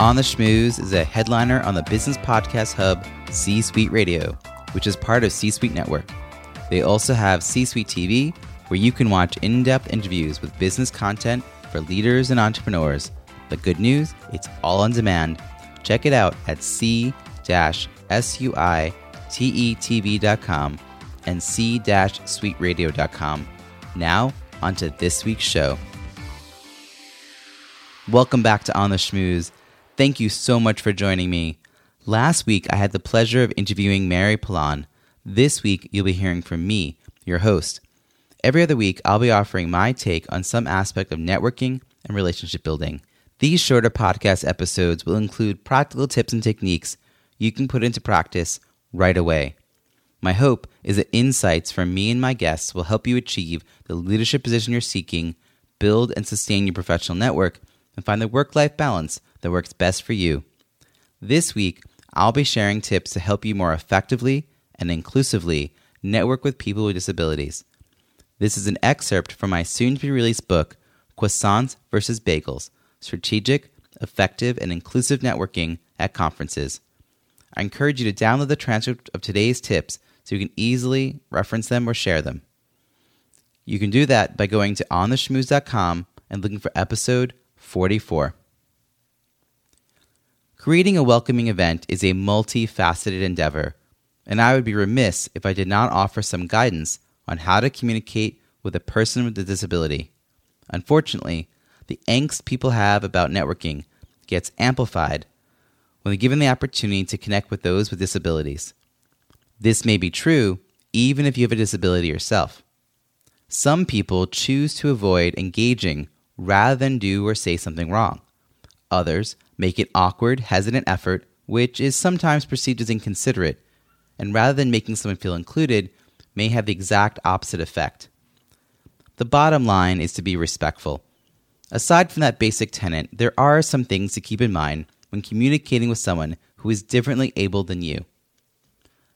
On the Schmooze is a headliner on the business podcast hub C Suite Radio, which is part of C Suite Network. They also have C Suite TV, where you can watch in depth interviews with business content for leaders and entrepreneurs. The good news, it's all on demand. Check it out at c-suitetv.com and c-suiteradio.com. Now, onto this week's show. Welcome back to On the Schmooze. Thank you so much for joining me. Last week, I had the pleasure of interviewing Mary Pilon. This week, you'll be hearing from me, your host. Every other week, I'll be offering my take on some aspect of networking and relationship building. These shorter podcast episodes will include practical tips and techniques you can put into practice right away. My hope is that insights from me and my guests will help you achieve the leadership position you're seeking, build and sustain your professional network, and find the work life balance that works best for you. This week, I'll be sharing tips to help you more effectively and inclusively network with people with disabilities. This is an excerpt from my soon to be released book, Croissants versus Bagels Strategic, Effective, and Inclusive Networking at Conferences. I encourage you to download the transcript of today's tips so you can easily reference them or share them. You can do that by going to ontheschmooze.com and looking for episode 44. Creating a welcoming event is a multifaceted endeavor, and I would be remiss if I did not offer some guidance on how to communicate with a person with a disability. Unfortunately, the angst people have about networking gets amplified when given the opportunity to connect with those with disabilities. This may be true even if you have a disability yourself. Some people choose to avoid engaging rather than do or say something wrong. Others make it awkward, hesitant effort, which is sometimes perceived as inconsiderate, and rather than making someone feel included, may have the exact opposite effect. The bottom line is to be respectful. Aside from that basic tenet, there are some things to keep in mind when communicating with someone who is differently able than you.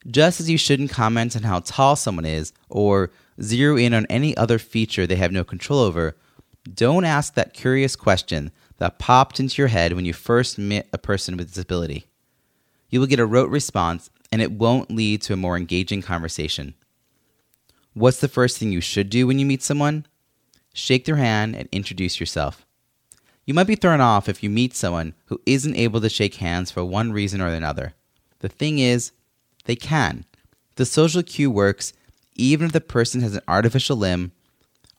Just as you shouldn't comment on how tall someone is or zero in on any other feature they have no control over, don't ask that curious question that popped into your head when you first met a person with disability. You will get a rote response and it won't lead to a more engaging conversation. What's the first thing you should do when you meet someone? Shake their hand and introduce yourself. You might be thrown off if you meet someone who isn't able to shake hands for one reason or another. The thing is, they can. The social cue works even if the person has an artificial limb,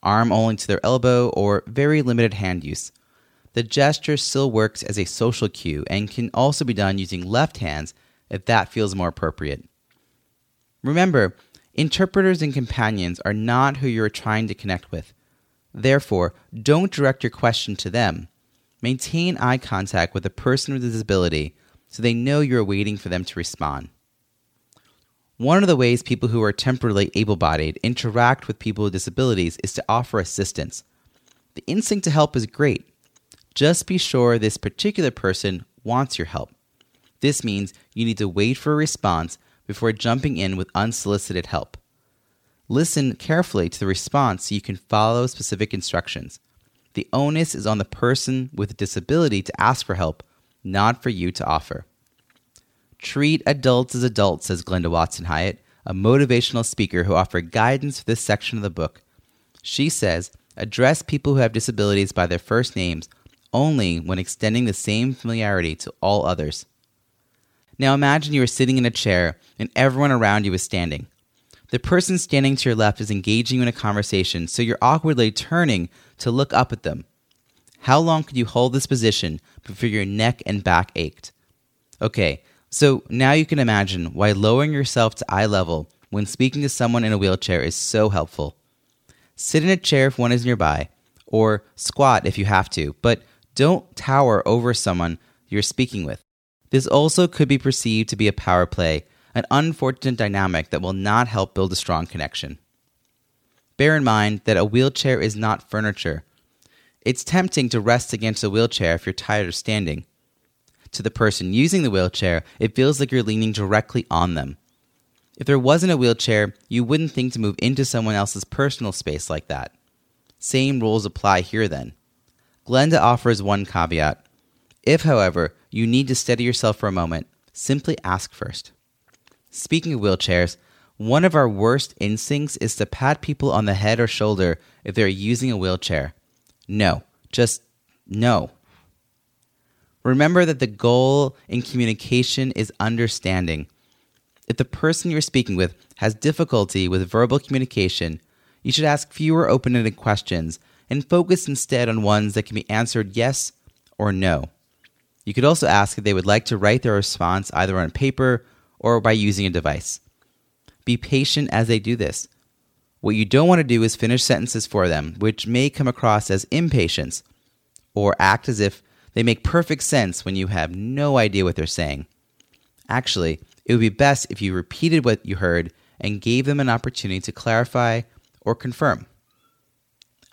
arm only to their elbow, or very limited hand use. The gesture still works as a social cue and can also be done using left hands if that feels more appropriate. Remember, interpreters and companions are not who you're trying to connect with. Therefore, don't direct your question to them. Maintain eye contact with a person with a disability so they know you're waiting for them to respond. One of the ways people who are temporarily able bodied interact with people with disabilities is to offer assistance. The instinct to help is great. Just be sure this particular person wants your help. This means you need to wait for a response before jumping in with unsolicited help. Listen carefully to the response so you can follow specific instructions. The onus is on the person with a disability to ask for help, not for you to offer. Treat adults as adults, says Glenda Watson Hyatt, a motivational speaker who offered guidance for this section of the book. She says, address people who have disabilities by their first names only when extending the same familiarity to all others. Now imagine you are sitting in a chair and everyone around you is standing. The person standing to your left is engaging you in a conversation, so you're awkwardly turning to look up at them. How long could you hold this position before your neck and back ached? Okay, so now you can imagine why lowering yourself to eye level when speaking to someone in a wheelchair is so helpful. Sit in a chair if one is nearby, or squat if you have to, but don't tower over someone you're speaking with. This also could be perceived to be a power play, an unfortunate dynamic that will not help build a strong connection. Bear in mind that a wheelchair is not furniture. It's tempting to rest against a wheelchair if you're tired of standing. To the person using the wheelchair, it feels like you're leaning directly on them. If there wasn't a wheelchair, you wouldn't think to move into someone else's personal space like that. Same rules apply here then. Glenda offers one caveat. If, however, you need to steady yourself for a moment, simply ask first. Speaking of wheelchairs, one of our worst instincts is to pat people on the head or shoulder if they're using a wheelchair. No, just no. Remember that the goal in communication is understanding. If the person you're speaking with has difficulty with verbal communication, you should ask fewer open ended questions and focus instead on ones that can be answered yes or no. You could also ask if they would like to write their response either on paper or by using a device. Be patient as they do this. What you don't want to do is finish sentences for them, which may come across as impatience, or act as if they make perfect sense when you have no idea what they're saying. Actually, it would be best if you repeated what you heard and gave them an opportunity to clarify or confirm.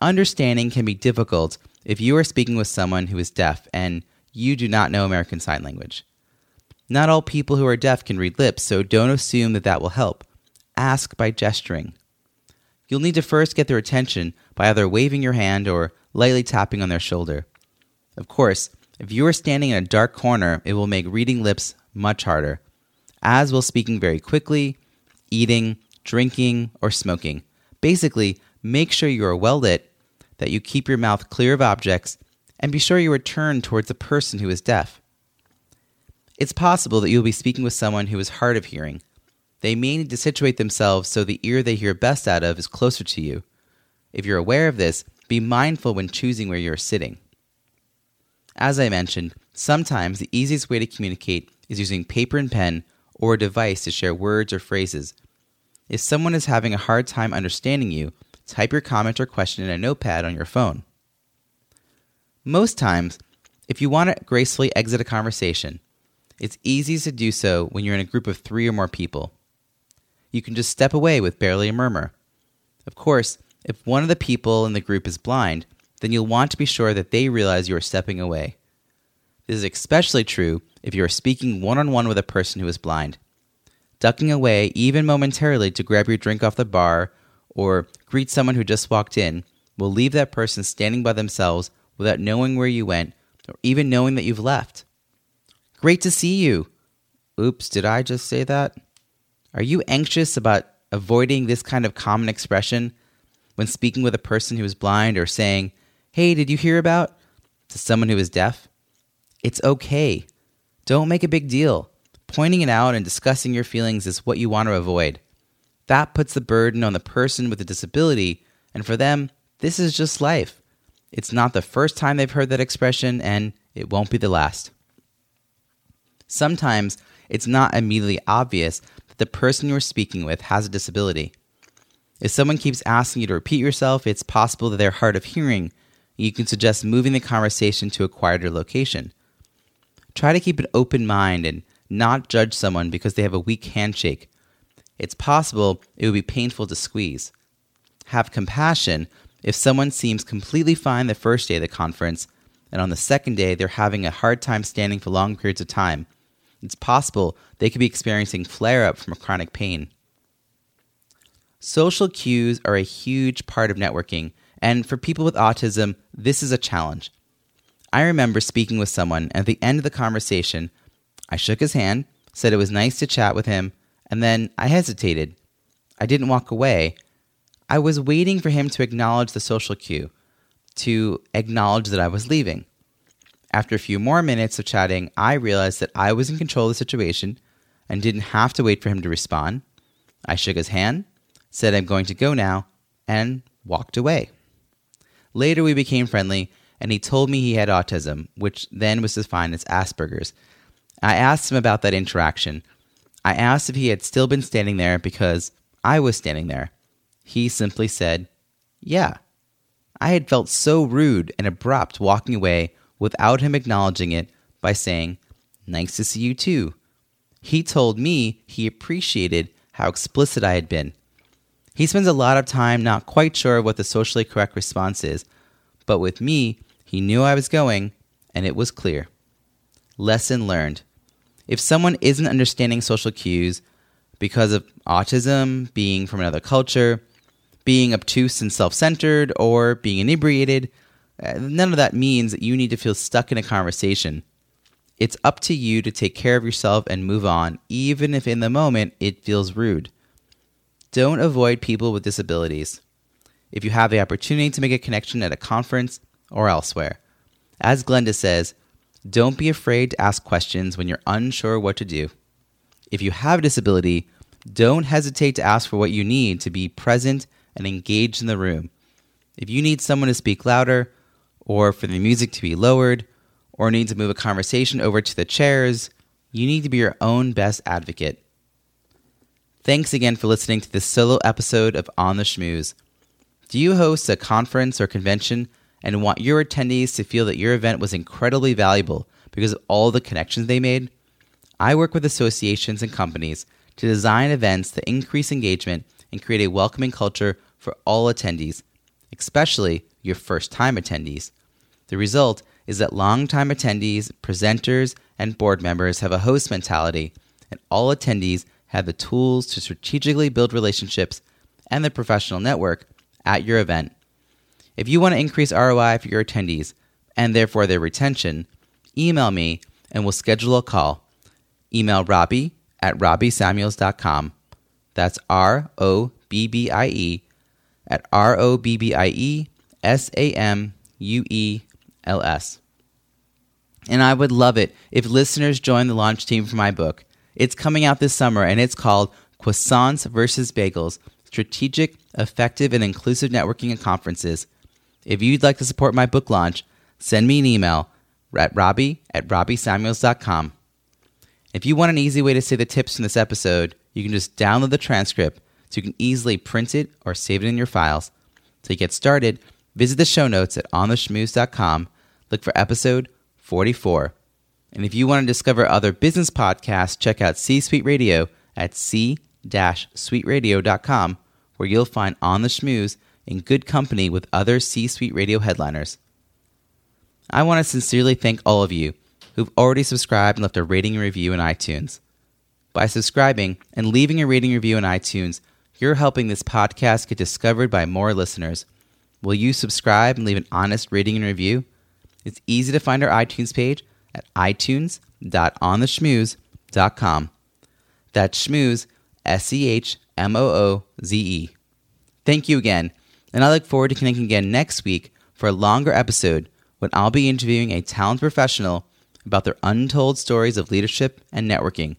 Understanding can be difficult if you are speaking with someone who is deaf and you do not know American Sign Language. Not all people who are deaf can read lips, so don't assume that that will help. Ask by gesturing. You'll need to first get their attention by either waving your hand or lightly tapping on their shoulder. Of course, if you are standing in a dark corner, it will make reading lips much harder, as will speaking very quickly, eating, drinking, or smoking. Basically, make sure you are well lit, that you keep your mouth clear of objects, and be sure you are turned towards the person who is deaf. It's possible that you'll be speaking with someone who is hard of hearing. They may need to situate themselves so the ear they hear best out of is closer to you. If you're aware of this, be mindful when choosing where you're sitting. As I mentioned, sometimes the easiest way to communicate is using paper and pen or a device to share words or phrases. If someone is having a hard time understanding you, type your comment or question in a notepad on your phone. Most times, if you want to gracefully exit a conversation, it's easiest to do so when you're in a group of three or more people. You can just step away with barely a murmur. Of course, if one of the people in the group is blind, then you'll want to be sure that they realize you are stepping away. This is especially true if you are speaking one on one with a person who is blind. Ducking away, even momentarily, to grab your drink off the bar or greet someone who just walked in will leave that person standing by themselves without knowing where you went or even knowing that you've left. Great to see you. Oops, did I just say that? Are you anxious about avoiding this kind of common expression when speaking with a person who is blind or saying, Hey, did you hear about? to someone who is deaf? It's okay. Don't make a big deal. Pointing it out and discussing your feelings is what you want to avoid. That puts the burden on the person with a disability, and for them, this is just life. It's not the first time they've heard that expression, and it won't be the last. Sometimes it's not immediately obvious that the person you're speaking with has a disability. If someone keeps asking you to repeat yourself, it's possible that they're hard of hearing you can suggest moving the conversation to a quieter location. Try to keep an open mind and not judge someone because they have a weak handshake. It's possible it would be painful to squeeze. Have compassion if someone seems completely fine the first day of the conference, and on the second day they're having a hard time standing for long periods of time. It's possible they could be experiencing flare up from a chronic pain. Social cues are a huge part of networking and for people with autism, this is a challenge. I remember speaking with someone, and at the end of the conversation, I shook his hand, said it was nice to chat with him, and then I hesitated. I didn't walk away. I was waiting for him to acknowledge the social cue, to acknowledge that I was leaving. After a few more minutes of chatting, I realized that I was in control of the situation and didn't have to wait for him to respond. I shook his hand, said I'm going to go now, and walked away. Later, we became friendly, and he told me he had autism, which then was defined as Asperger's. I asked him about that interaction. I asked if he had still been standing there because I was standing there. He simply said, Yeah. I had felt so rude and abrupt walking away without him acknowledging it by saying, Nice to see you too. He told me he appreciated how explicit I had been. He spends a lot of time not quite sure what the socially correct response is, but with me, he knew I was going, and it was clear. Lesson learned. If someone isn't understanding social cues because of autism, being from another culture, being obtuse and self centered, or being inebriated, uh, none of that means that you need to feel stuck in a conversation. It's up to you to take care of yourself and move on, even if in the moment it feels rude. Don't avoid people with disabilities. If you have the opportunity to make a connection at a conference or elsewhere, as Glenda says, don't be afraid to ask questions when you're unsure what to do. If you have a disability, don't hesitate to ask for what you need to be present and engaged in the room. If you need someone to speak louder, or for the music to be lowered, or need to move a conversation over to the chairs, you need to be your own best advocate. Thanks again for listening to this solo episode of On the Schmooze. Do you host a conference or convention and want your attendees to feel that your event was incredibly valuable because of all the connections they made? I work with associations and companies to design events that increase engagement and create a welcoming culture for all attendees, especially your first time attendees. The result is that long-time attendees, presenters, and board members have a host mentality, and all attendees have the tools to strategically build relationships and the professional network at your event. If you want to increase ROI for your attendees and therefore their retention, email me and we'll schedule a call. Email Robbie at robbiesamuels.com. That's R O B B I E at R O B B I E S A M U E L S. And I would love it if listeners join the launch team for my book. It's coming out this summer and it's called Croissants versus Bagels Strategic, Effective, and Inclusive Networking and Conferences. If you'd like to support my book launch, send me an email at robbie at robbiesamuels.com. If you want an easy way to say the tips from this episode, you can just download the transcript so you can easily print it or save it in your files. To get started, visit the show notes at ontheschmooze.com, look for episode 44. And if you want to discover other business podcasts, check out C Suite Radio at c-suiteradio.com, where you'll find On the Schmooze in good company with other C Suite Radio headliners. I want to sincerely thank all of you who've already subscribed and left a rating and review in iTunes. By subscribing and leaving a rating review in iTunes, you're helping this podcast get discovered by more listeners. Will you subscribe and leave an honest rating and review? It's easy to find our iTunes page at itunes.ontheschmooze.com. That's schmooze, S H M O O Z. Thank you again, and I look forward to connecting again next week for a longer episode when I'll be interviewing a talent professional about their untold stories of leadership and networking.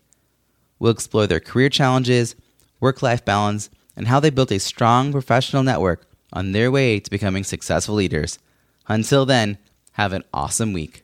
We'll explore their career challenges, work life balance, and how they built a strong professional network on their way to becoming successful leaders. Until then, have an awesome week.